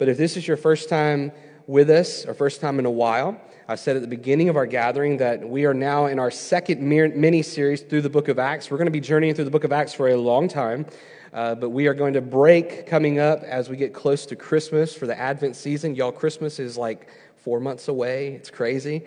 But if this is your first time with us, or first time in a while, I said at the beginning of our gathering that we are now in our second mini series through the book of Acts. We're going to be journeying through the book of Acts for a long time. Uh, but we are going to break coming up as we get close to Christmas for the Advent season. Y'all, Christmas is like four months away. It's crazy.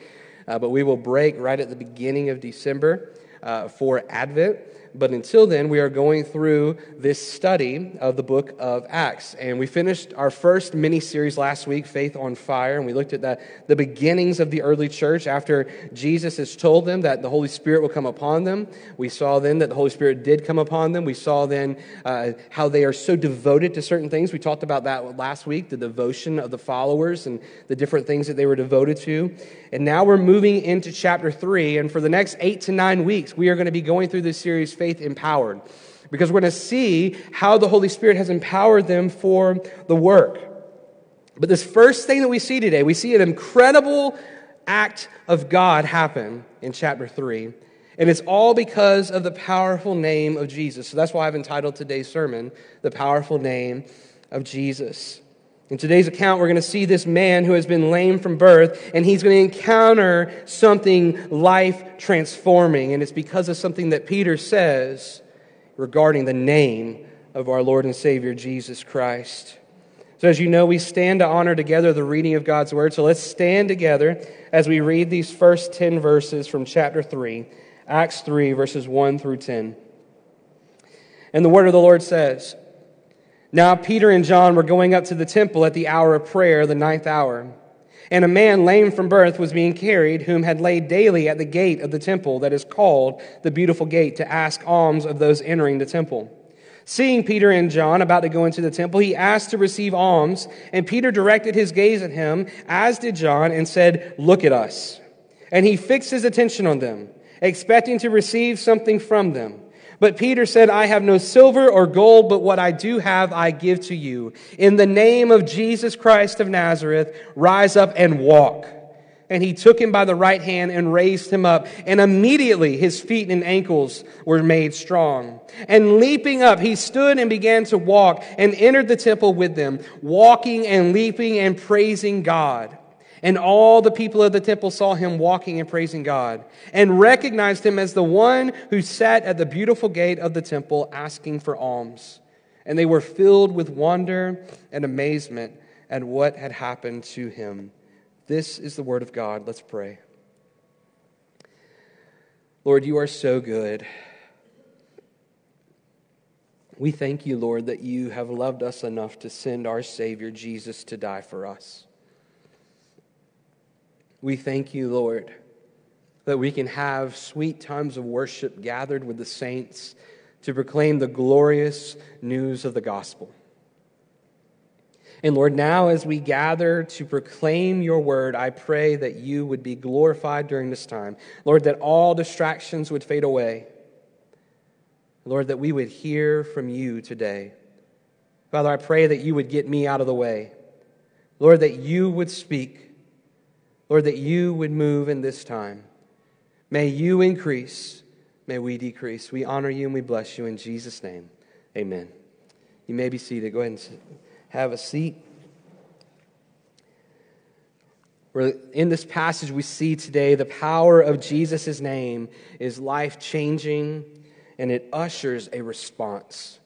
Uh, but we will break right at the beginning of December uh, for Advent. But until then, we are going through this study of the book of Acts. And we finished our first mini series last week, Faith on Fire, and we looked at the, the beginnings of the early church after Jesus has told them that the Holy Spirit will come upon them. We saw then that the Holy Spirit did come upon them. We saw then uh, how they are so devoted to certain things. We talked about that last week, the devotion of the followers and the different things that they were devoted to. And now we're moving into chapter three. And for the next eight to nine weeks, we are going to be going through this series, Faith Empowered, because we're going to see how the Holy Spirit has empowered them for the work. But this first thing that we see today, we see an incredible act of God happen in chapter three. And it's all because of the powerful name of Jesus. So that's why I've entitled today's sermon, The Powerful Name of Jesus. In today's account, we're going to see this man who has been lame from birth, and he's going to encounter something life transforming. And it's because of something that Peter says regarding the name of our Lord and Savior, Jesus Christ. So, as you know, we stand to honor together the reading of God's word. So, let's stand together as we read these first 10 verses from chapter 3, Acts 3, verses 1 through 10. And the word of the Lord says, now Peter and John were going up to the temple at the hour of prayer, the ninth hour. And a man lame from birth was being carried, whom had laid daily at the gate of the temple that is called the Beautiful Gate, to ask alms of those entering the temple. Seeing Peter and John about to go into the temple, he asked to receive alms, and Peter directed his gaze at him, as did John, and said, Look at us. And he fixed his attention on them, expecting to receive something from them. But Peter said, I have no silver or gold, but what I do have I give to you. In the name of Jesus Christ of Nazareth, rise up and walk. And he took him by the right hand and raised him up. And immediately his feet and ankles were made strong. And leaping up, he stood and began to walk and entered the temple with them, walking and leaping and praising God. And all the people of the temple saw him walking and praising God, and recognized him as the one who sat at the beautiful gate of the temple asking for alms. And they were filled with wonder and amazement at what had happened to him. This is the word of God. Let's pray. Lord, you are so good. We thank you, Lord, that you have loved us enough to send our Savior Jesus to die for us. We thank you, Lord, that we can have sweet times of worship gathered with the saints to proclaim the glorious news of the gospel. And Lord, now as we gather to proclaim your word, I pray that you would be glorified during this time. Lord, that all distractions would fade away. Lord, that we would hear from you today. Father, I pray that you would get me out of the way. Lord, that you would speak Lord, that you would move in this time. May you increase, may we decrease. We honor you and we bless you in Jesus' name. Amen. You may be seated. Go ahead and have a seat. Where in this passage we see today the power of Jesus' name is life changing and it ushers a response.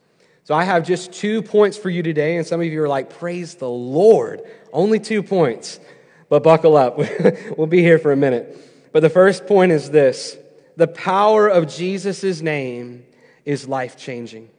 So I have just two points for you today, and some of you are like, Praise the Lord. Only two points. But buckle up. we'll be here for a minute. But the first point is this the power of Jesus' name is life changing.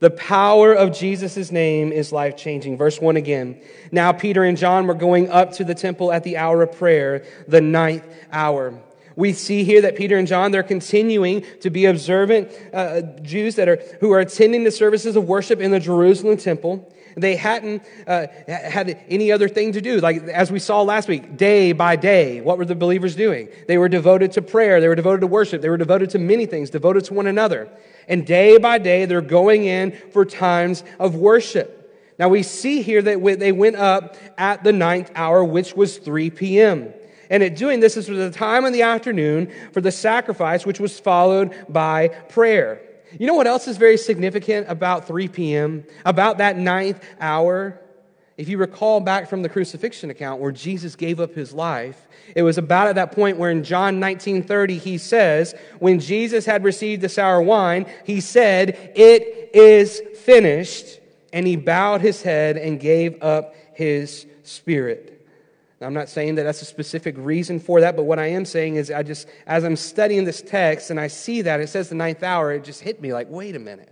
The power of Jesus' name is life changing. Verse 1 again. Now Peter and John were going up to the temple at the hour of prayer, the ninth hour. We see here that Peter and John, they're continuing to be observant uh, Jews that are, who are attending the services of worship in the Jerusalem temple. They hadn't uh, had any other thing to do. Like, as we saw last week, day by day, what were the believers doing? They were devoted to prayer. They were devoted to worship. They were devoted to many things, devoted to one another. And day by day, they're going in for times of worship. Now, we see here that they went up at the ninth hour, which was 3 p.m. And at doing this, this was the time in the afternoon for the sacrifice, which was followed by prayer. You know what else is very significant about 3 p.m., about that ninth hour? If you recall back from the crucifixion account where Jesus gave up his life, it was about at that point where in John 19:30 he says, when Jesus had received the sour wine, he said, "It is finished," and he bowed his head and gave up his spirit. I'm not saying that that's a specific reason for that, but what I am saying is I just as I'm studying this text and I see that it says the ninth hour, it just hit me like, wait a minute.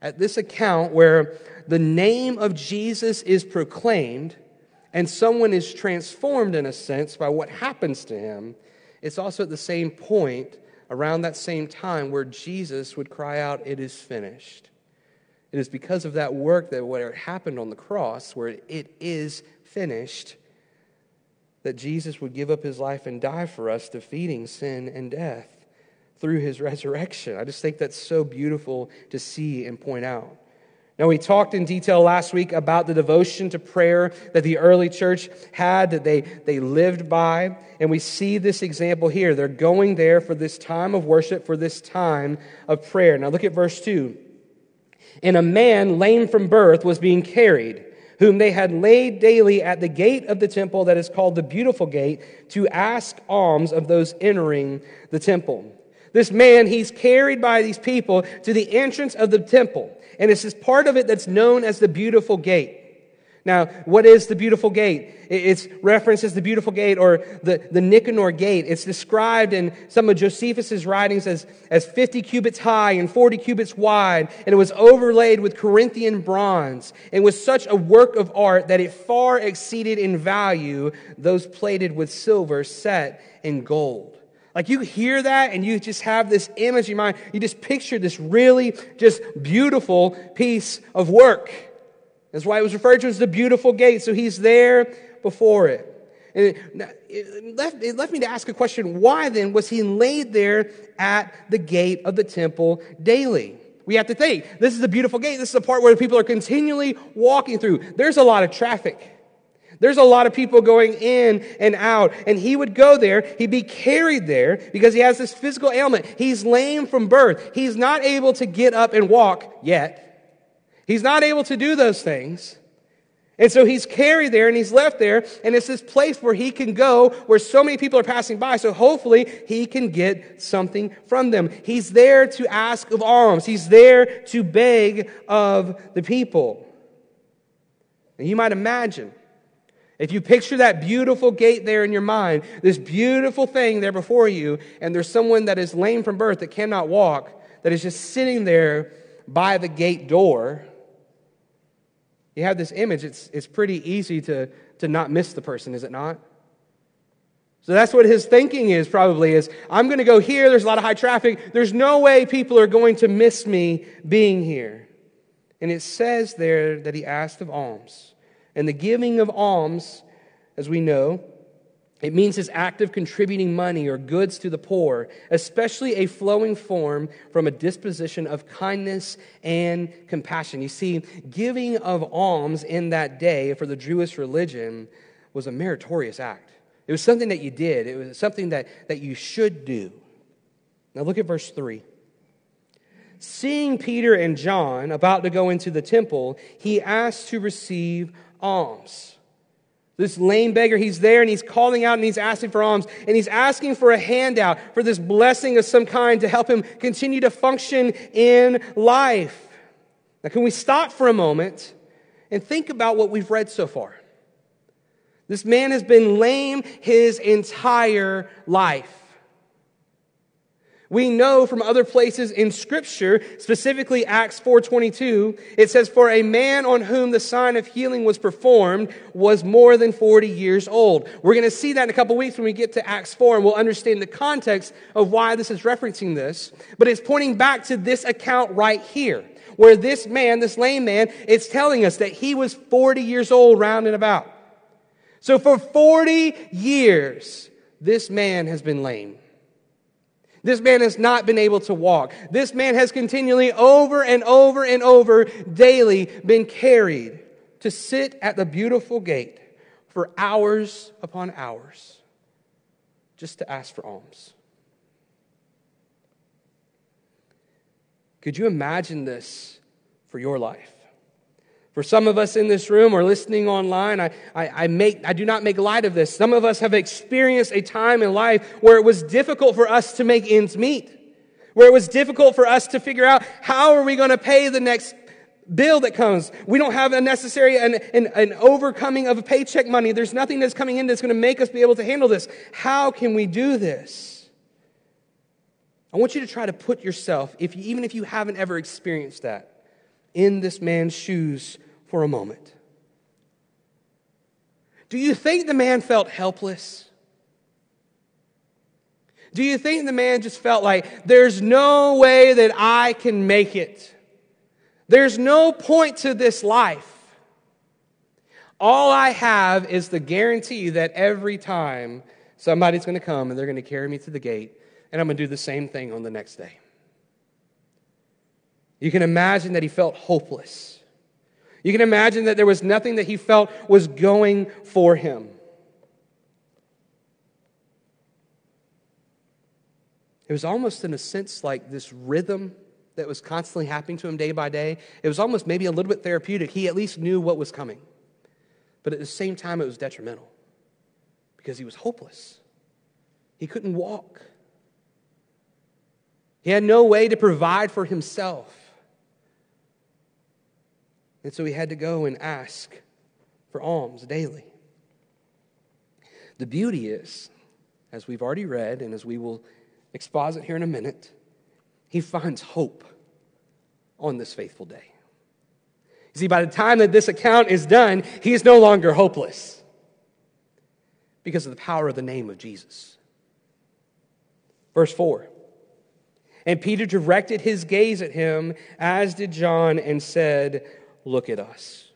At this account where the name of Jesus is proclaimed and someone is transformed in a sense by what happens to him, it's also at the same point, around that same time, where Jesus would cry out, It is finished. It is because of that work that it happened on the cross, where it is finished, that Jesus would give up his life and die for us, defeating sin and death through his resurrection. I just think that's so beautiful to see and point out. Now, we talked in detail last week about the devotion to prayer that the early church had, that they, they lived by. And we see this example here. They're going there for this time of worship, for this time of prayer. Now, look at verse 2. And a man lame from birth was being carried, whom they had laid daily at the gate of the temple that is called the Beautiful Gate, to ask alms of those entering the temple. This man, he's carried by these people to the entrance of the temple. And it's this part of it that's known as the beautiful gate. Now, what is the beautiful gate? It's referenced as the beautiful gate or the, the Nicanor gate. It's described in some of Josephus's writings as, as 50 cubits high and 40 cubits wide, and it was overlaid with Corinthian bronze and was such a work of art that it far exceeded in value those plated with silver set in gold. Like you hear that and you just have this image in mind. You just picture this really just beautiful piece of work. That's why it was referred to as the beautiful gate. So he's there before it. And it left, it left me to ask a question why then was he laid there at the gate of the temple daily? We have to think this is a beautiful gate. This is the part where people are continually walking through. There's a lot of traffic. There's a lot of people going in and out, and he would go there. He'd be carried there because he has this physical ailment. He's lame from birth. He's not able to get up and walk yet. He's not able to do those things. And so he's carried there and he's left there, and it's this place where he can go where so many people are passing by. So hopefully he can get something from them. He's there to ask of alms, he's there to beg of the people. And you might imagine if you picture that beautiful gate there in your mind, this beautiful thing there before you, and there's someone that is lame from birth that cannot walk, that is just sitting there by the gate door, you have this image. It's, it's pretty easy to, to not miss the person, is it not? So that's what his thinking is probably is I'm going to go here. There's a lot of high traffic. There's no way people are going to miss me being here. And it says there that he asked of alms. And the giving of alms, as we know, it means his act of contributing money or goods to the poor, especially a flowing form from a disposition of kindness and compassion. You see, giving of alms in that day for the Jewish religion was a meritorious act. It was something that you did, it was something that, that you should do. Now look at verse 3. Seeing Peter and John about to go into the temple, he asked to receive alms. This lame beggar, he's there and he's calling out and he's asking for alms and he's asking for a handout, for this blessing of some kind to help him continue to function in life. Now, can we stop for a moment and think about what we've read so far? This man has been lame his entire life. We know from other places in scripture, specifically Acts 4:22, it says for a man on whom the sign of healing was performed was more than 40 years old. We're going to see that in a couple weeks when we get to Acts 4 and we'll understand the context of why this is referencing this, but it's pointing back to this account right here. Where this man, this lame man, it's telling us that he was 40 years old round and about. So for 40 years, this man has been lame. This man has not been able to walk. This man has continually, over and over and over, daily been carried to sit at the beautiful gate for hours upon hours just to ask for alms. Could you imagine this for your life? For some of us in this room or listening online, I, I, I, make, I do not make light of this. Some of us have experienced a time in life where it was difficult for us to make ends meet, where it was difficult for us to figure out how are we going to pay the next bill that comes. We don't have a necessary an, an, an overcoming of paycheck money. There's nothing that's coming in that's going to make us be able to handle this. How can we do this? I want you to try to put yourself, if you, even if you haven't ever experienced that, in this man's shoes for a moment. Do you think the man felt helpless? Do you think the man just felt like, there's no way that I can make it? There's no point to this life. All I have is the guarantee that every time somebody's going to come and they're going to carry me to the gate, and I'm going to do the same thing on the next day. You can imagine that he felt hopeless. You can imagine that there was nothing that he felt was going for him. It was almost, in a sense, like this rhythm that was constantly happening to him day by day. It was almost maybe a little bit therapeutic. He at least knew what was coming. But at the same time, it was detrimental because he was hopeless. He couldn't walk, he had no way to provide for himself. And so he had to go and ask for alms daily. The beauty is, as we've already read, and as we will exposit here in a minute, he finds hope on this faithful day. You see, by the time that this account is done, he is no longer hopeless because of the power of the name of Jesus. Verse 4 And Peter directed his gaze at him, as did John, and said, Look at us.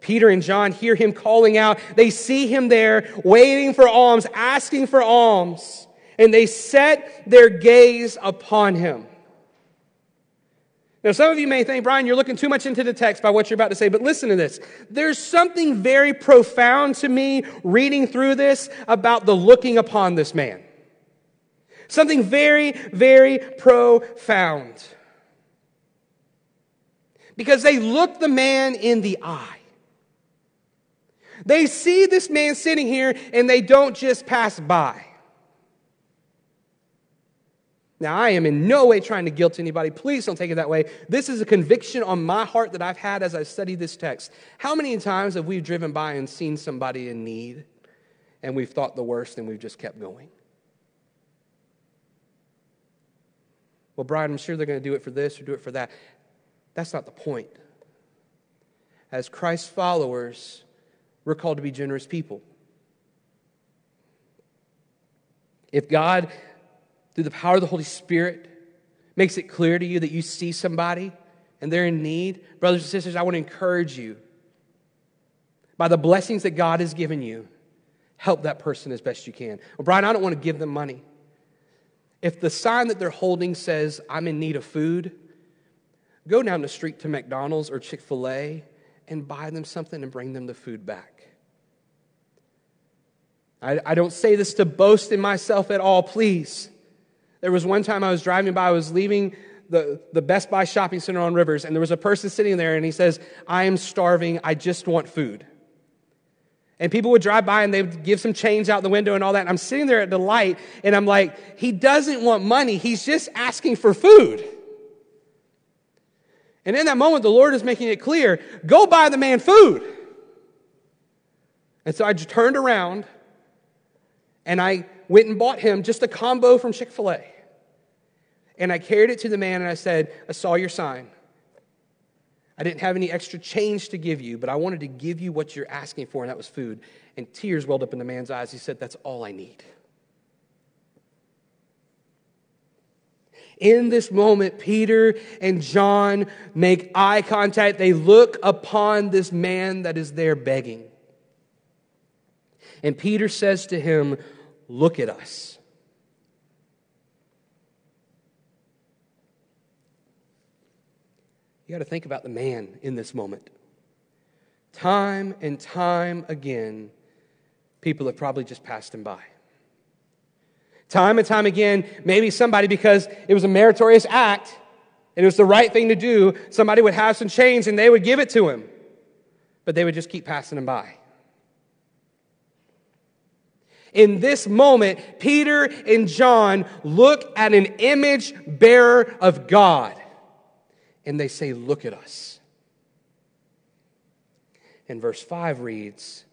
Peter and John hear him calling out. They see him there waiting for alms, asking for alms, and they set their gaze upon him. Now, some of you may think, Brian, you're looking too much into the text by what you're about to say, but listen to this. There's something very profound to me reading through this about the looking upon this man. Something very, very profound because they look the man in the eye. They see this man sitting here and they don't just pass by. Now, I am in no way trying to guilt anybody. Please don't take it that way. This is a conviction on my heart that I've had as I study this text. How many times have we driven by and seen somebody in need and we've thought the worst and we've just kept going? Well, Brian, I'm sure they're going to do it for this or do it for that. That's not the point. As Christ's followers, we're called to be generous people. If God, through the power of the Holy Spirit, makes it clear to you that you see somebody and they're in need, brothers and sisters, I want to encourage you by the blessings that God has given you, help that person as best you can. Well, Brian, I don't want to give them money. If the sign that they're holding says, I'm in need of food, Go down the street to McDonald's or Chick fil A and buy them something and bring them the food back. I, I don't say this to boast in myself at all, please. There was one time I was driving by, I was leaving the, the Best Buy shopping center on Rivers, and there was a person sitting there, and he says, I am starving, I just want food. And people would drive by and they would give some change out the window and all that. And I'm sitting there at the light, and I'm like, he doesn't want money, he's just asking for food. And in that moment, the Lord is making it clear go buy the man food. And so I just turned around and I went and bought him just a combo from Chick fil A. And I carried it to the man and I said, I saw your sign. I didn't have any extra change to give you, but I wanted to give you what you're asking for, and that was food. And tears welled up in the man's eyes. He said, That's all I need. In this moment, Peter and John make eye contact. They look upon this man that is there begging. And Peter says to him, Look at us. You got to think about the man in this moment. Time and time again, people have probably just passed him by. Time and time again, maybe somebody, because it was a meritorious act, and it was the right thing to do, somebody would have some change and they would give it to him. But they would just keep passing him by. In this moment, Peter and John look at an image bearer of God and they say, Look at us. And verse 5 reads,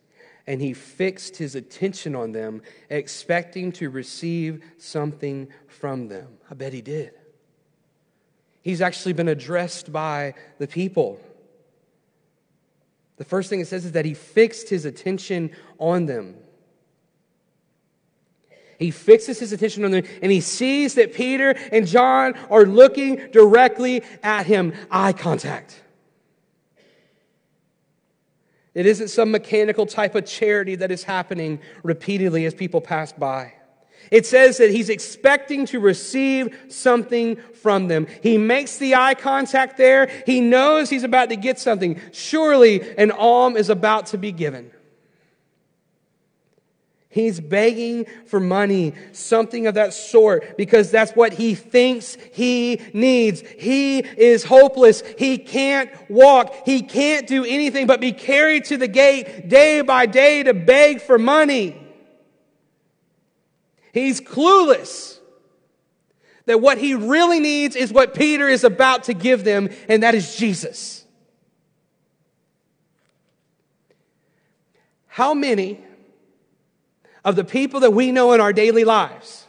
And he fixed his attention on them, expecting to receive something from them. I bet he did. He's actually been addressed by the people. The first thing it says is that he fixed his attention on them. He fixes his attention on them and he sees that Peter and John are looking directly at him. Eye contact. It isn't some mechanical type of charity that is happening repeatedly as people pass by. It says that he's expecting to receive something from them. He makes the eye contact there. He knows he's about to get something. Surely an alm is about to be given. He's begging for money, something of that sort, because that's what he thinks he needs. He is hopeless. He can't walk. He can't do anything but be carried to the gate day by day to beg for money. He's clueless that what he really needs is what Peter is about to give them, and that is Jesus. How many of the people that we know in our daily lives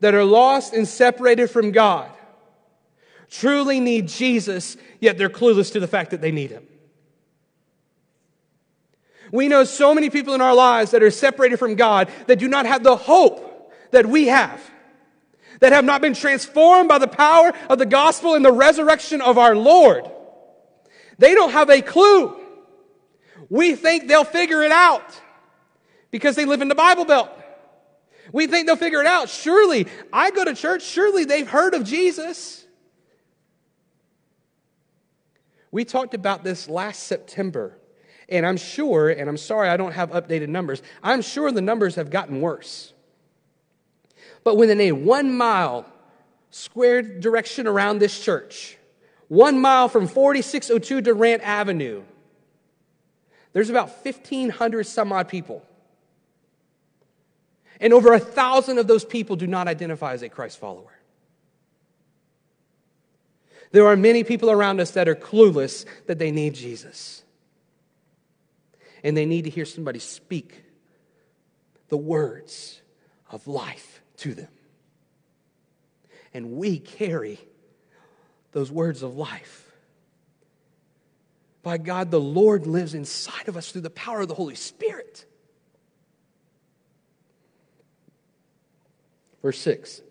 that are lost and separated from God truly need Jesus, yet they're clueless to the fact that they need Him. We know so many people in our lives that are separated from God that do not have the hope that we have, that have not been transformed by the power of the gospel and the resurrection of our Lord. They don't have a clue. We think they'll figure it out because they live in the Bible Belt. We think they'll figure it out. Surely, I go to church, surely they've heard of Jesus. We talked about this last September, and I'm sure, and I'm sorry I don't have updated numbers, I'm sure the numbers have gotten worse. But within a one mile square direction around this church, one mile from 4602 Durant Avenue, there's about 1,500 some odd people. And over a thousand of those people do not identify as a Christ follower. There are many people around us that are clueless that they need Jesus. And they need to hear somebody speak the words of life to them. And we carry those words of life. By God, the Lord lives inside of us through the power of the Holy Spirit. Verse 6.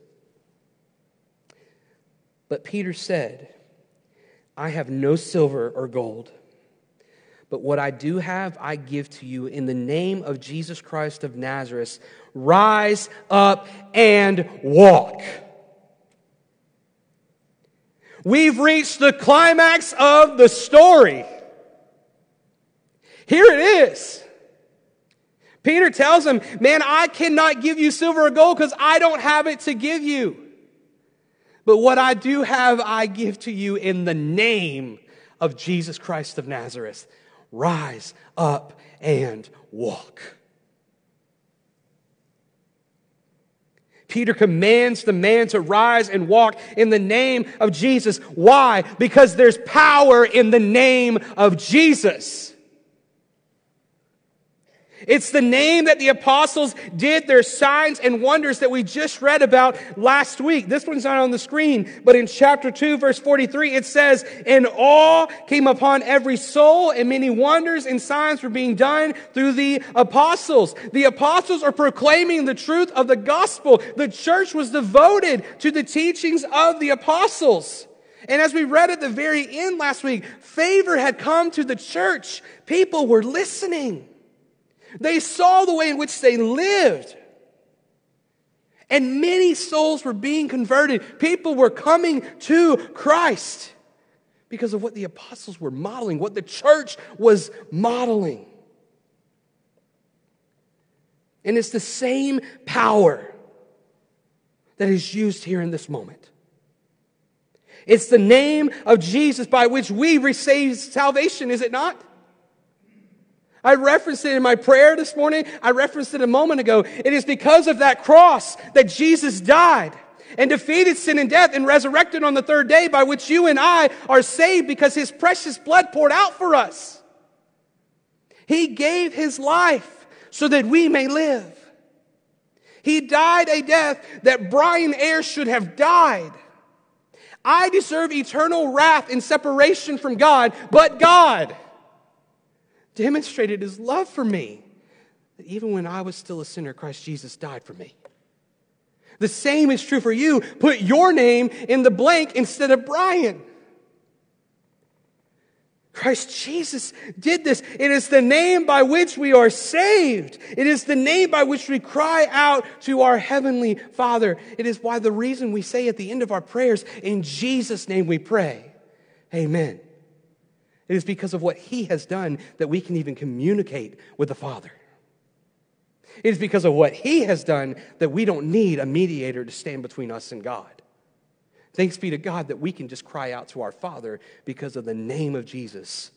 But Peter said, I have no silver or gold, but what I do have, I give to you in the name of Jesus Christ of Nazareth. Rise up and walk. We've reached the climax of the story. Here it is. Peter tells him, Man, I cannot give you silver or gold because I don't have it to give you. But what I do have, I give to you in the name of Jesus Christ of Nazareth. Rise up and walk. Peter commands the man to rise and walk in the name of Jesus. Why? Because there's power in the name of Jesus. It's the name that the apostles did their signs and wonders that we just read about last week. This one's not on the screen, but in chapter 2, verse 43, it says, And awe came upon every soul, and many wonders and signs were being done through the apostles. The apostles are proclaiming the truth of the gospel. The church was devoted to the teachings of the apostles. And as we read at the very end last week, favor had come to the church. People were listening. They saw the way in which they lived. And many souls were being converted. People were coming to Christ because of what the apostles were modeling, what the church was modeling. And it's the same power that is used here in this moment. It's the name of Jesus by which we receive salvation, is it not? I referenced it in my prayer this morning. I referenced it a moment ago. It is because of that cross that Jesus died and defeated sin and death and resurrected on the third day by which you and I are saved because his precious blood poured out for us. He gave his life so that we may live. He died a death that Brian Ayers should have died. I deserve eternal wrath and separation from God, but God demonstrated his love for me. That even when I was still a sinner, Christ Jesus died for me. The same is true for you. Put your name in the blank instead of Brian. Christ Jesus did this. It is the name by which we are saved. It is the name by which we cry out to our Heavenly Father. It is why the reason we say at the end of our prayers, in Jesus' name we pray. Amen. It is because of what He has done that we can even communicate with the Father. It is because of what He has done that we don't need a mediator to stand between us and God. Thanks be to God that we can just cry out to our Father because of the name of Jesus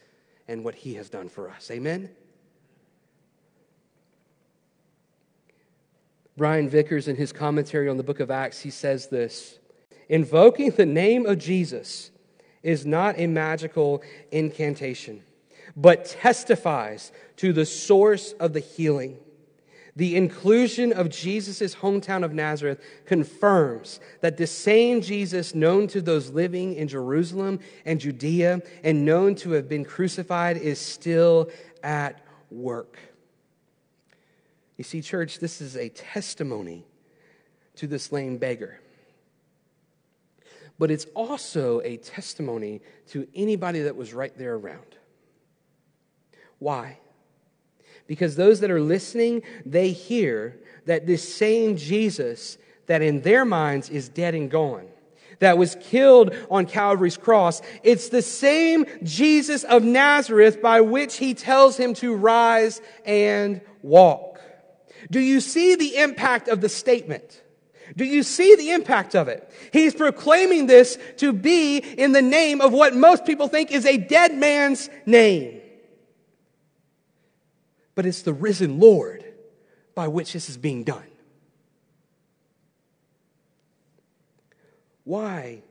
and what He has done for us. Amen? Brian Vickers, in his commentary on the book of Acts, he says this Invoking the name of Jesus is not a magical incantation, but testifies to the source of the healing. The inclusion of Jesus' hometown of Nazareth confirms that the same Jesus known to those living in Jerusalem and Judea and known to have been crucified is still at work. You see, church, this is a testimony to this lame beggar but it's also a testimony to anybody that was right there around. Why? Because those that are listening, they hear that this same Jesus, that in their minds is dead and gone, that was killed on Calvary's cross, it's the same Jesus of Nazareth by which he tells him to rise and walk. Do you see the impact of the statement? Do you see the impact of it? He's proclaiming this to be in the name of what most people think is a dead man's name. But it's the risen Lord by which this is being done. Why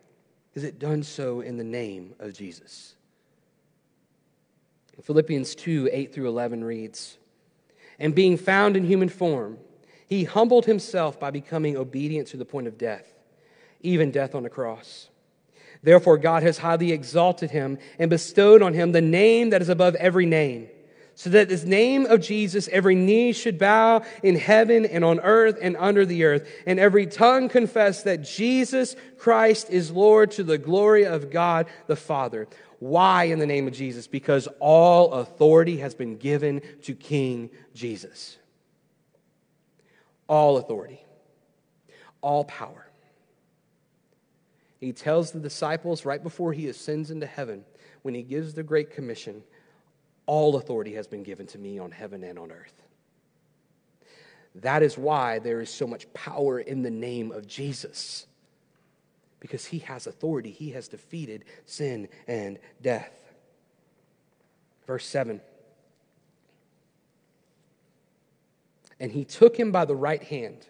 is it done so in the name of Jesus? Philippians 2 8 through 11 reads, And being found in human form, he humbled himself by becoming obedient to the point of death, even death on a cross. Therefore, God has highly exalted him and bestowed on him the name that is above every name, so that this name of Jesus every knee should bow in heaven and on earth and under the earth, and every tongue confess that Jesus Christ is Lord to the glory of God the Father. Why in the name of Jesus? Because all authority has been given to King Jesus all authority, all power. He tells the disciples right before he ascends into heaven, when he gives the Great Commission, all authority has been given to me on heaven and on earth. That is why there is so much power in the name of Jesus. Because he has authority, he has defeated sin and death. Verse 7 And he took him by the right hand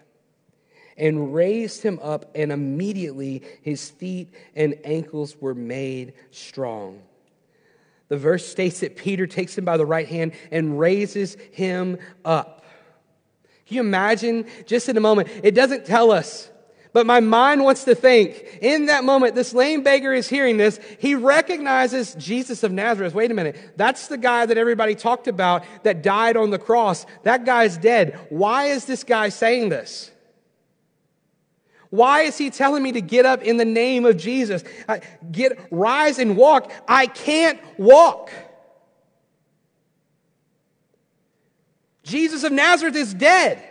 and raised him up, and immediately his feet and ankles were made strong. The verse states that Peter takes him by the right hand and raises him up. Can you imagine just in a moment? It doesn't tell us but my mind wants to think in that moment, this lame beggar is hearing this. He recognizes Jesus of Nazareth. Wait a minute. That's the guy that everybody talked about that died on the cross. That guy's dead. Why is this guy saying this? Why is he telling me to get up in the name of Jesus? Get, rise and walk. I can't walk. Jesus of Nazareth is dead.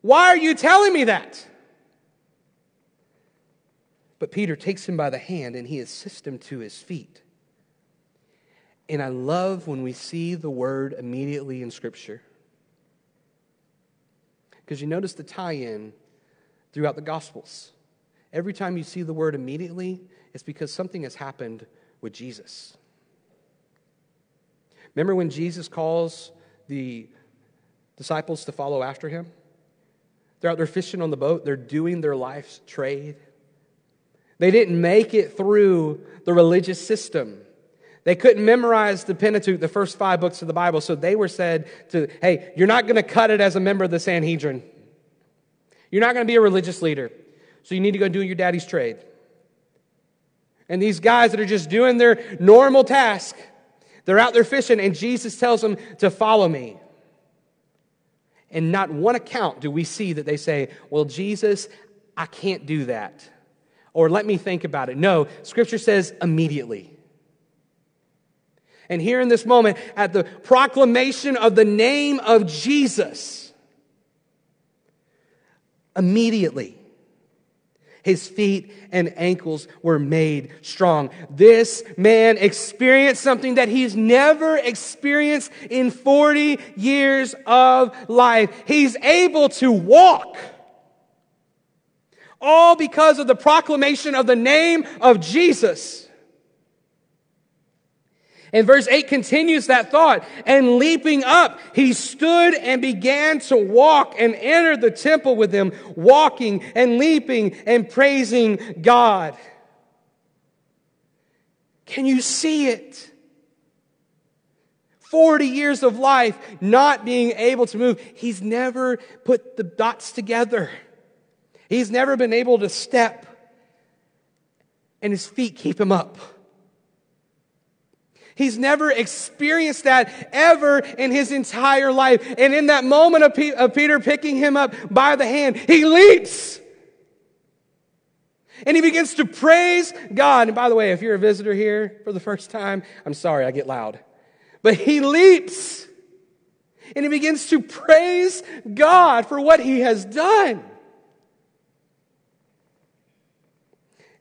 Why are you telling me that? But Peter takes him by the hand and he assists him to his feet. And I love when we see the word immediately in Scripture. Because you notice the tie in throughout the Gospels. Every time you see the word immediately, It's because something has happened with Jesus. Remember when Jesus calls the disciples to follow after him? They're out there fishing on the boat, they're doing their life's trade. They didn't make it through the religious system. They couldn't memorize the Pentateuch, the first five books of the Bible, so they were said to, hey, you're not going to cut it as a member of the Sanhedrin. You're not going to be a religious leader, so you need to go do your daddy's trade. And these guys that are just doing their normal task, they're out there fishing, and Jesus tells them to follow me. And not one account do we see that they say, Well, Jesus, I can't do that. Or let me think about it. No, Scripture says immediately. And here in this moment, at the proclamation of the name of Jesus, immediately, his feet and ankles were made strong. This man experienced something that he's never experienced in 40 years of life. He's able to walk. All because of the proclamation of the name of Jesus. And verse 8 continues that thought. And leaping up, he stood and began to walk and entered the temple with them, walking and leaping and praising God. Can you see it? 40 years of life not being able to move. He's never put the dots together. He's never been able to step, and his feet keep him up. He's never experienced that ever in his entire life. And in that moment of, P- of Peter picking him up by the hand, he leaps. And he begins to praise God. And by the way, if you're a visitor here for the first time, I'm sorry, I get loud. But he leaps. And he begins to praise God for what he has done.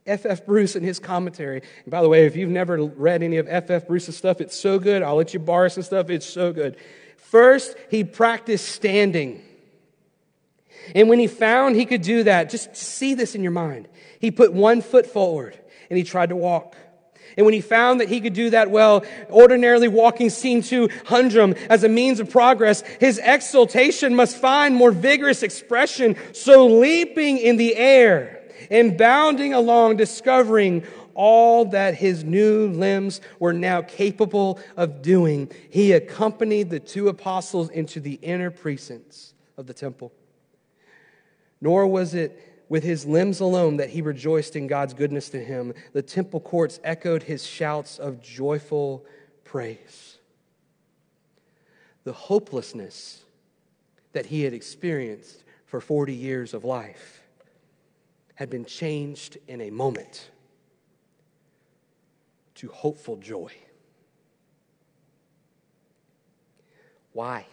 F.F. Bruce in his commentary. And by the way, if you've never read any of F.F. Bruce's stuff, it's so good. I'll let you borrow some stuff. It's so good. First, he practiced standing. And when he found he could do that, just see this in your mind. He put one foot forward and he tried to walk. And when he found that he could do that well, ordinarily walking seemed to hinder as a means of progress. His exultation must find more vigorous expression. So leaping in the air, and bounding along, discovering all that his new limbs were now capable of doing, he accompanied the two apostles into the inner precincts of the temple. Nor was it with his limbs alone that he rejoiced in God's goodness to him. The temple courts echoed his shouts of joyful praise. The hopelessness that he had experienced for 40 years of life had been changed in a moment to hopeful joy. Why?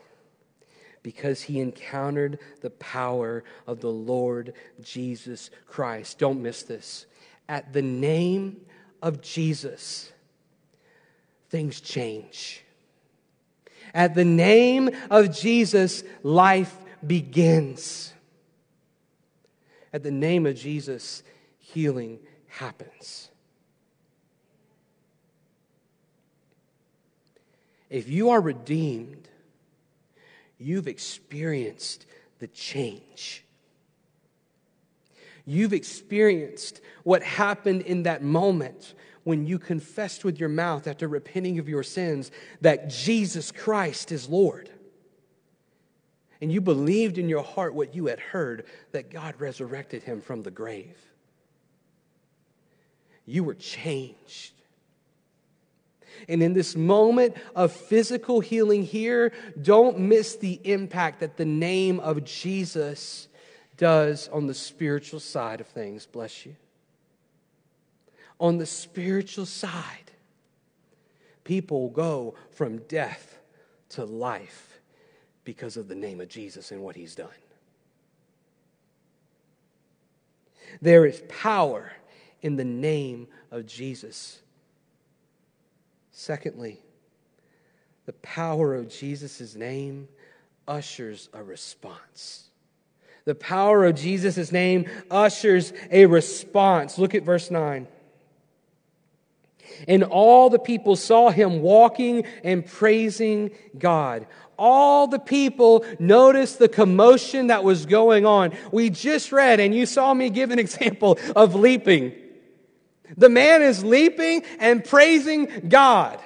Because he encountered the power of the Lord Jesus Christ. Don't miss this. At the name of Jesus, things change. At the name of Jesus, life begins. At the name of Jesus, healing happens. If you are redeemed, you've experienced the change. You've experienced what happened in that moment when you confessed with your mouth after repenting of your sins that Jesus Christ is Lord and you believed in your heart what you had heard that God resurrected him from the grave, you were changed. And in this moment of physical healing here, don't miss the impact that the name of Jesus does on the spiritual side of things. Bless you. On the spiritual side, people go from death to life because of the name of Jesus and what he's done. There is power in the name of Jesus. Secondly, the power of Jesus' name ushers a response. The power of Jesus' name ushers a response. Look at verse 9. And all the people saw him walking and praising God. All the people noticed the commotion that was going on. We just read, and you saw me give an example of leaping. The man is leaping and praising God.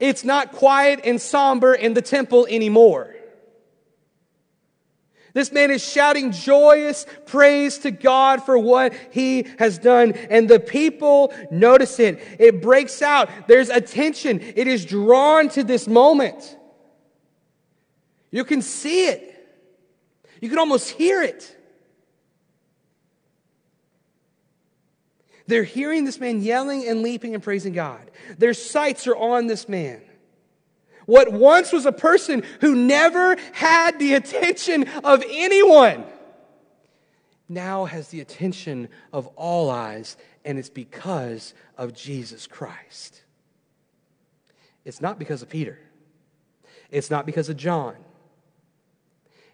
It's not quiet and somber in the temple anymore. This man is shouting joyous praise to God for what he has done. And the people notice it. It breaks out. There's attention. It is drawn to this moment. You can see it. You can almost hear it. They're hearing this man yelling and leaping and praising God. Their sights are on this man. What once was a person who never had the attention of anyone now has the attention of all eyes, and it's because of Jesus Christ. It's not because of Peter, it's not because of John,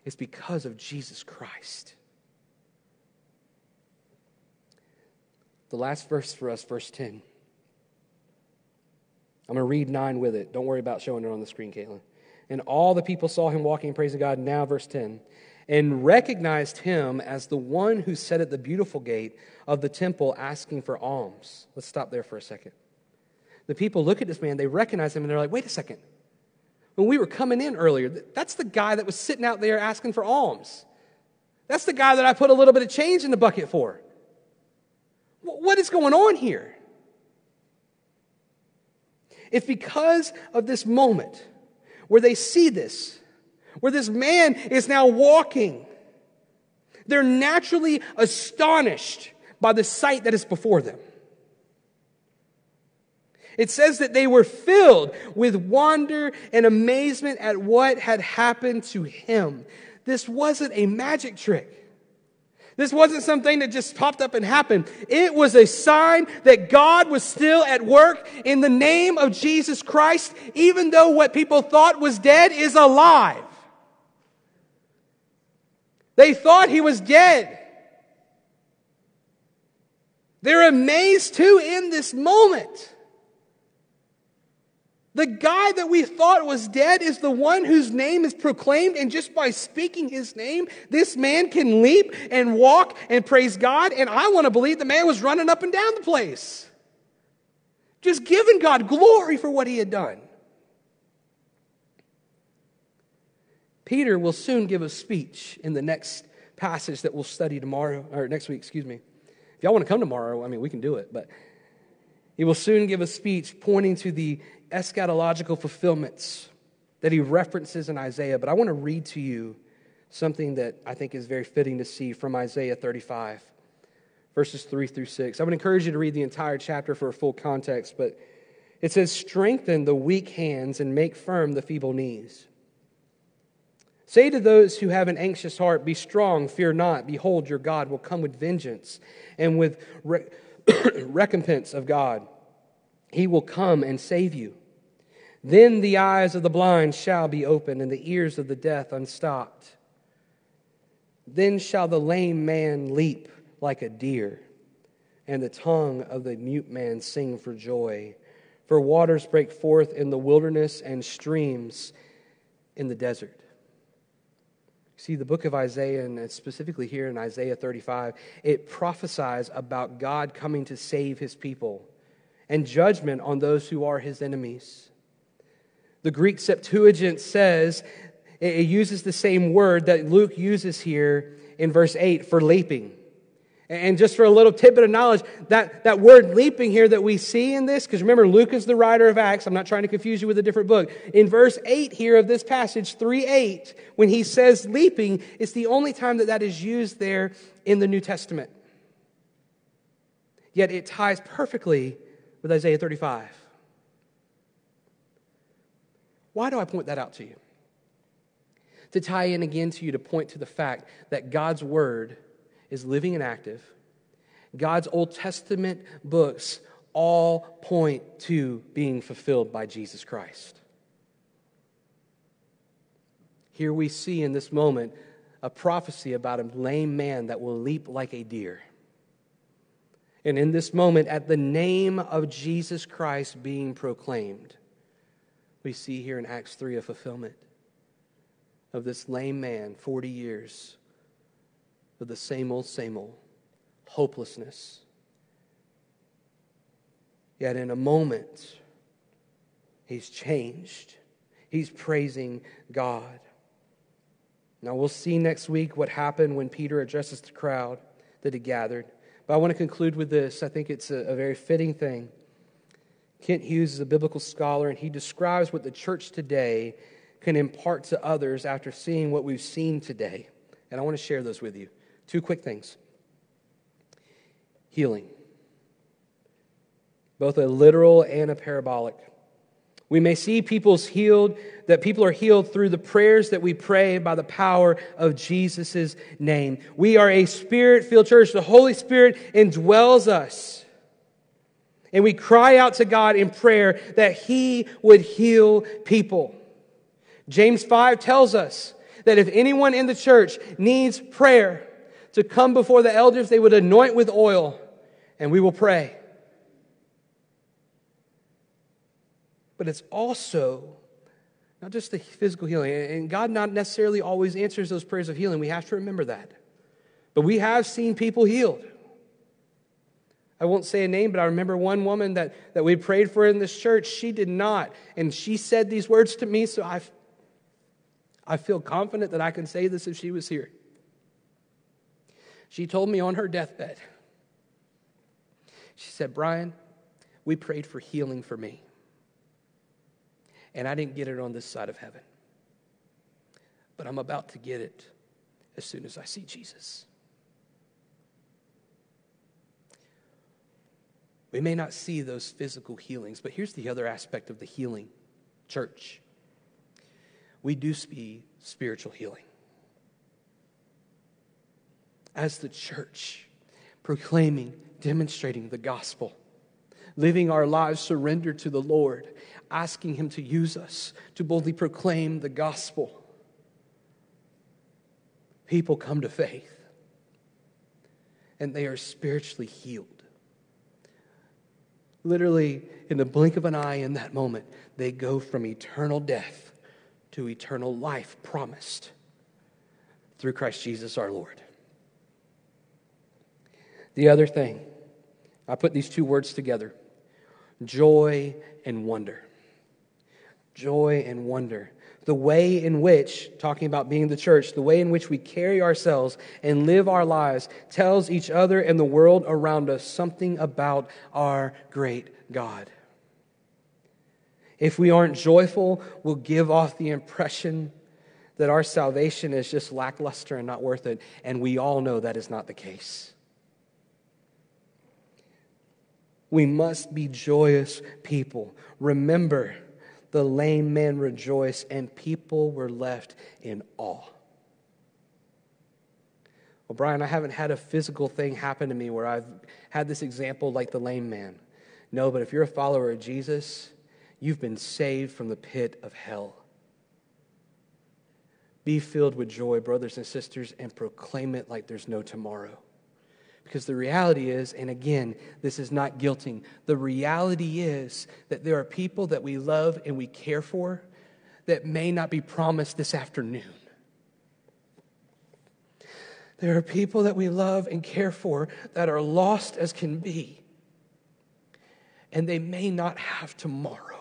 it's because of Jesus Christ. The last verse for us, verse 10. I'm going to read 9 with it. Don't worry about showing it on the screen, Caitlin. And all the people saw him walking and praising God. Now, verse 10 and recognized him as the one who sat at the beautiful gate of the temple asking for alms. Let's stop there for a second. The people look at this man, they recognize him, and they're like, wait a second. When we were coming in earlier, that's the guy that was sitting out there asking for alms. That's the guy that I put a little bit of change in the bucket for. What is going on here? It's because of this moment where they see this, where this man is now walking. They're naturally astonished by the sight that is before them. It says that they were filled with wonder and amazement at what had happened to him. This wasn't a magic trick. This wasn't something that just popped up and happened. It was a sign that God was still at work in the name of Jesus Christ, even though what people thought was dead is alive. They thought he was dead. They're amazed too in this moment. The guy that we thought was dead is the one whose name is proclaimed, and just by speaking his name, this man can leap and walk and praise God. And I want to believe the man was running up and down the place, just giving God glory for what he had done. Peter will soon give a speech in the next passage that we'll study tomorrow, or next week, excuse me. If y'all want to come tomorrow, I mean, we can do it, but he will soon give a speech pointing to the eschatological fulfillments that he references in Isaiah. But I want to read to you something that I think is very fitting to see from Isaiah 35, verses 3 through 6. I would encourage you to read the entire chapter for a full context, but it says, Strengthen the weak hands and make firm the feeble knees. Say to those who have an anxious heart, Be strong, fear not. Behold, your God will come with vengeance and with recompense of God. He will come and save you. Then the eyes of the blind shall be opened, and the ears of the deaf unstopped. Then shall the lame man leap like a deer, and the tongue of the mute man sing for joy. For waters break forth in the wilderness and streams in the desert. See, the book of Isaiah, and specifically here in Isaiah 35, it prophesies about God coming to save his people and judgment on those who are his enemies. The Greek Septuagint says, it uses the same word that Luke uses here in verse 8 for leaping. And just for a little tidbit of knowledge, that, that word leaping here that we see in this, because remember, Luke is the writer of Acts. I'm not trying to confuse you with a different book. In verse 8 here of this passage, 3 8, when he says leaping, it's the only time that that is used there in the New Testament. Yet it ties perfectly with Isaiah 35. Why do I point that out to you? To tie in again to you to point to the fact that God's word is living and active. God's Old Testament books all point to being fulfilled by Jesus Christ. Here we see in this moment a prophecy about a lame man that will leap like a deer. And in this moment, at the name of Jesus Christ being proclaimed, we see here in Acts 3 a fulfillment of this lame man, 40 years of the same old, same old hopelessness. Yet in a moment, he's changed. He's praising God. Now, we'll see next week what happened when Peter addresses the crowd that had gathered. But I want to conclude with this. I think it's a, a very fitting thing. Kent Hughes is a biblical scholar, and he describes what the church today can impart to others after seeing what we've seen today. And I want to share those with you. Two quick things healing, both a literal and a parabolic. We may see people's healed, that people are healed through the prayers that we pray by the power of Jesus' name. We are a spirit filled church. The Holy Spirit indwells us. And we cry out to God in prayer that He would heal people. James 5 tells us that if anyone in the church needs prayer, to come before the elders, they would anoint with oil, and we will pray. but it's also not just the physical healing. And God not necessarily always answers those prayers of healing. We have to remember that. But we have seen people healed. I won't say a name, but I remember one woman that, that we prayed for in this church. She did not. And she said these words to me, so I, I feel confident that I can say this if she was here. She told me on her deathbed, she said, Brian, we prayed for healing for me and I didn't get it on this side of heaven. But I'm about to get it as soon as I see Jesus. We may not see those physical healings, but here's the other aspect of the healing church. We do see spiritual healing. As the church, proclaiming, demonstrating the gospel, living our lives surrendered to the Lord, asking Him to use us to boldly proclaim the gospel. People come to faith and they are spiritually healed. Literally, in the blink of an eye, in that moment, they go from eternal death to eternal life promised through Christ Jesus our Lord. The other thing, I put these two words together joy and wonder joy, and wonder. The way in which, talking about being the church, the way in which we carry ourselves and live our lives tells each other and the world around us something about our great God. If we aren't joyful, we'll give off the impression that our salvation is just lackluster and not worth it. And we all know that is not the case. We must be joyous people. Remember, the lame man rejoiced, and people were left in awe. Well, Brian, I haven't had a physical thing happen to me where I've had this example like the lame man. No, but if you're a follower of Jesus, you've been saved from the pit of hell. Be filled with joy, brothers and sisters, and proclaim it like there's no tomorrow. Because the reality is, and again, this is not guilting, the reality is that there are people that we love and we care for that may not be promised this afternoon. There are people that we love and care for that are lost as can be, and they may not have tomorrow.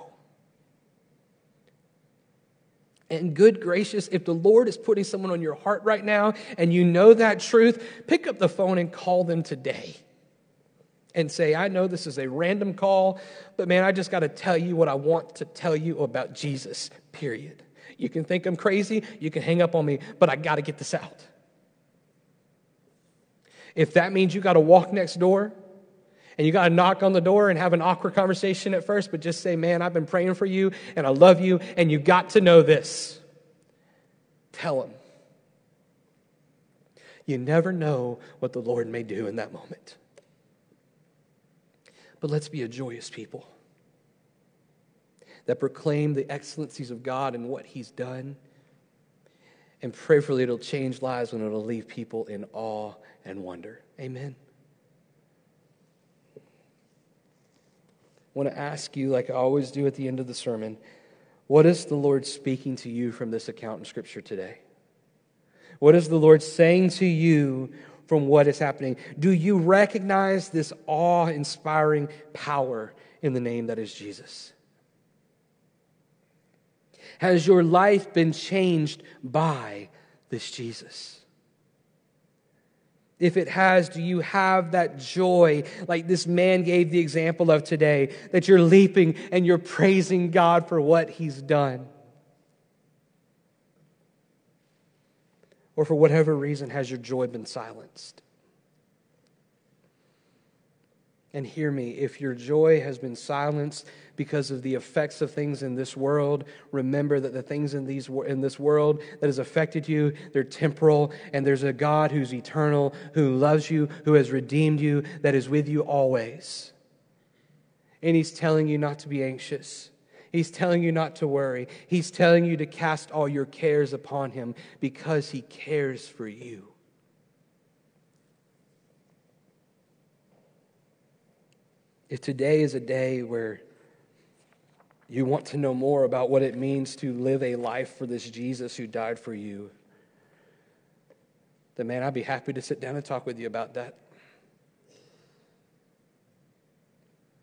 And good gracious, if the Lord is putting someone on your heart right now and you know that truth, pick up the phone and call them today. And say, I know this is a random call, but man, I just got to tell you what I want to tell you about Jesus, period. You can think I'm crazy, you can hang up on me, but I got to get this out. If that means you got to walk next door, and you got to knock on the door and have an awkward conversation at first, but just say, Man, I've been praying for you and I love you, and you got to know this. Tell them. You never know what the Lord may do in that moment. But let's be a joyous people that proclaim the excellencies of God and what He's done. And prayerfully, it'll change lives and it'll leave people in awe and wonder. Amen. Want to ask you, like I always do at the end of the sermon, what is the Lord speaking to you from this account in Scripture today? What is the Lord saying to you from what is happening? Do you recognize this awe inspiring power in the name that is Jesus? Has your life been changed by this Jesus? If it has, do you have that joy like this man gave the example of today, that you're leaping and you're praising God for what he's done? Or for whatever reason, has your joy been silenced? And hear me, if your joy has been silenced because of the effects of things in this world, remember that the things in, these, in this world that has affected you, they're temporal, and there's a God who's eternal, who loves you, who has redeemed you, that is with you always. And He's telling you not to be anxious. He's telling you not to worry. He's telling you to cast all your cares upon Him because He cares for you. If today is a day where you want to know more about what it means to live a life for this Jesus who died for you, then, man, I'd be happy to sit down and talk with you about that.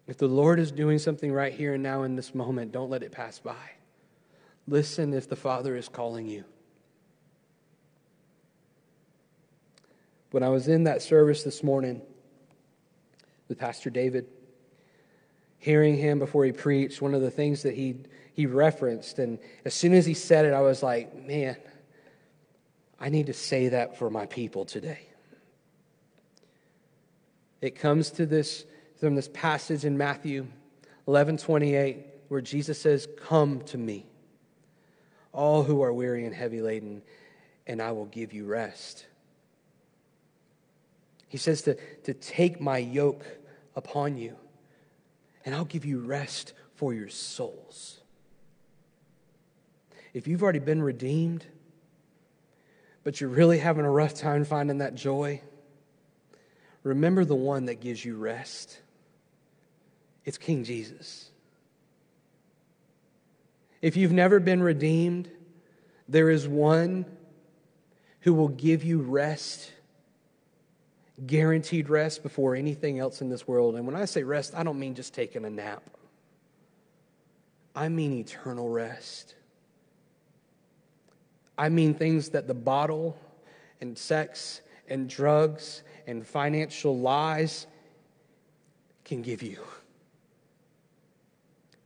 If the Lord is doing something right here and now in this moment, don't let it pass by. Listen if the Father is calling you. When I was in that service this morning with Pastor David, hearing him before he preached, one of the things that he, he referenced. And as soon as he said it, I was like, man, I need to say that for my people today. It comes to this from this passage in Matthew 11 28, where Jesus says, Come to me, all who are weary and heavy laden, and I will give you rest. He says to, to take my yoke upon you and I'll give you rest for your souls. If you've already been redeemed, but you're really having a rough time finding that joy, remember the one that gives you rest. It's King Jesus. If you've never been redeemed, there is one who will give you rest guaranteed rest before anything else in this world. And when I say rest, I don't mean just taking a nap, I mean eternal rest. I mean things that the bottle and sex and drugs and financial lies can give you.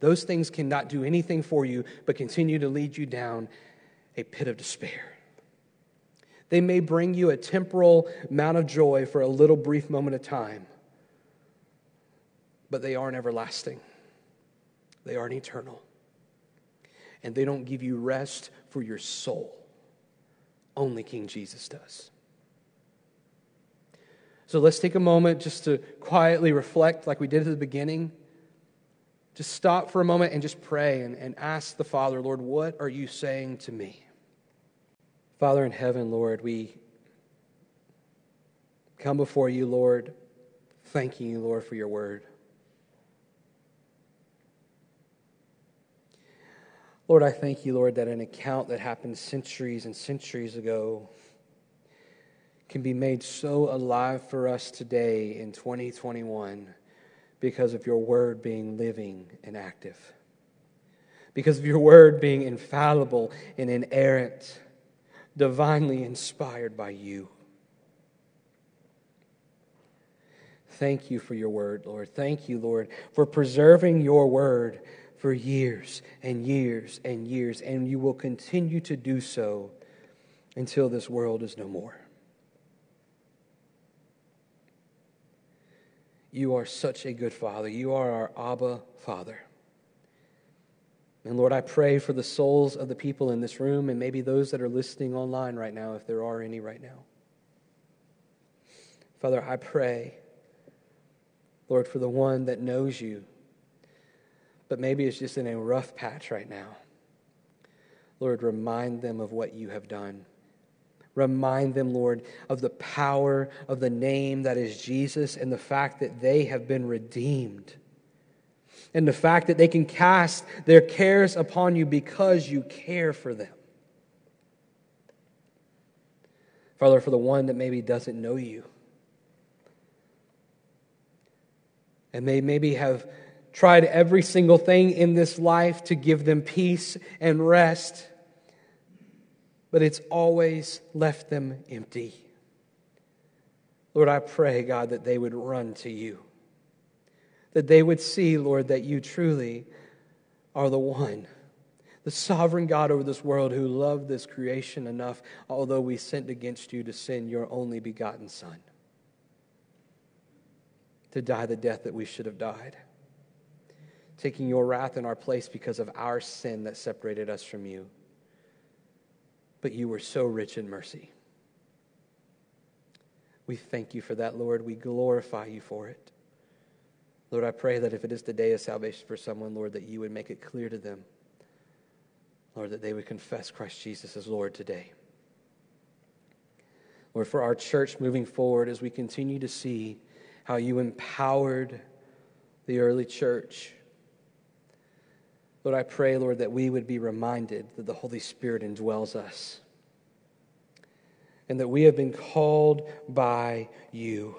Those things cannot do anything for you but continue to lead you down a pit of despair. They may bring you a temporal amount of joy for a little brief moment of time, but they aren't everlasting. They aren't eternal. And they don't give you rest for your soul. Only King Jesus does. So let's take a moment just to quietly reflect, like we did at the beginning. Just stop for a moment and just pray and, and ask the Father, Lord, what are you saying to me? Father in heaven, Lord, we come before you, Lord, thanking you, Lord, for your word. Lord, I thank you, Lord, that an account that happened centuries and centuries ago can be made so alive for us today in 2021 because of your word being living and active, because of your word being infallible and inerrant divinely inspired by you. Thank you for your word, Lord. Thank you, Lord, for preserving your word for years and years and years, and you will continue to do so until this world is no more. You are such a good Father. You are our Abba Father. And Lord, I pray for the souls of the people in this room and maybe those that are listening online right now, if there are any right now. Father, I pray, Lord, for the one that knows you, but maybe it's just in a rough patch right now. Lord, remind them of what you have done. Remind them, Lord, of the power of the name that is Jesus and the fact that they have been redeemed and the fact that they can cast their cares upon you because you care for them. Father, for the one that maybe doesn't know you and they maybe have tried every single thing in this life to give them peace and rest, but it's always left them empty. Lord, I pray, God, that they would run to you that they would see, Lord, that you truly are the one, the sovereign God over this world who loved this creation enough, although we sinned against you, to send your only begotten Son to die the death that we should have died, taking your wrath in our place because of our sin that separated us from you. But you were so rich in mercy. We thank you for that, Lord. We glorify you for it. Lord, I pray that if it is the day of salvation for someone, Lord, that you would make it clear to them, Lord, that they would confess Christ Jesus as Lord today. Lord, for our church moving forward as we continue to see how you empowered the early church. Lord, I pray, Lord, that we would be reminded that the Holy Spirit indwells us and that we have been called by you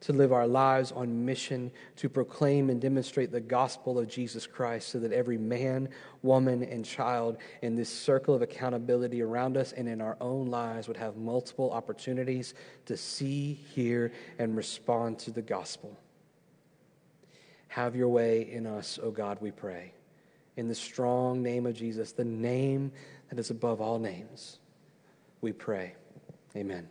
to live our lives on mission to proclaim and demonstrate the gospel of Jesus Christ so that every man, woman, and child in this circle of accountability around us and in our own lives would have multiple opportunities to see, hear, and respond to the gospel. Have your way in us, O God, we pray. In the strong name of Jesus, the name that is above all names, we pray. Amen.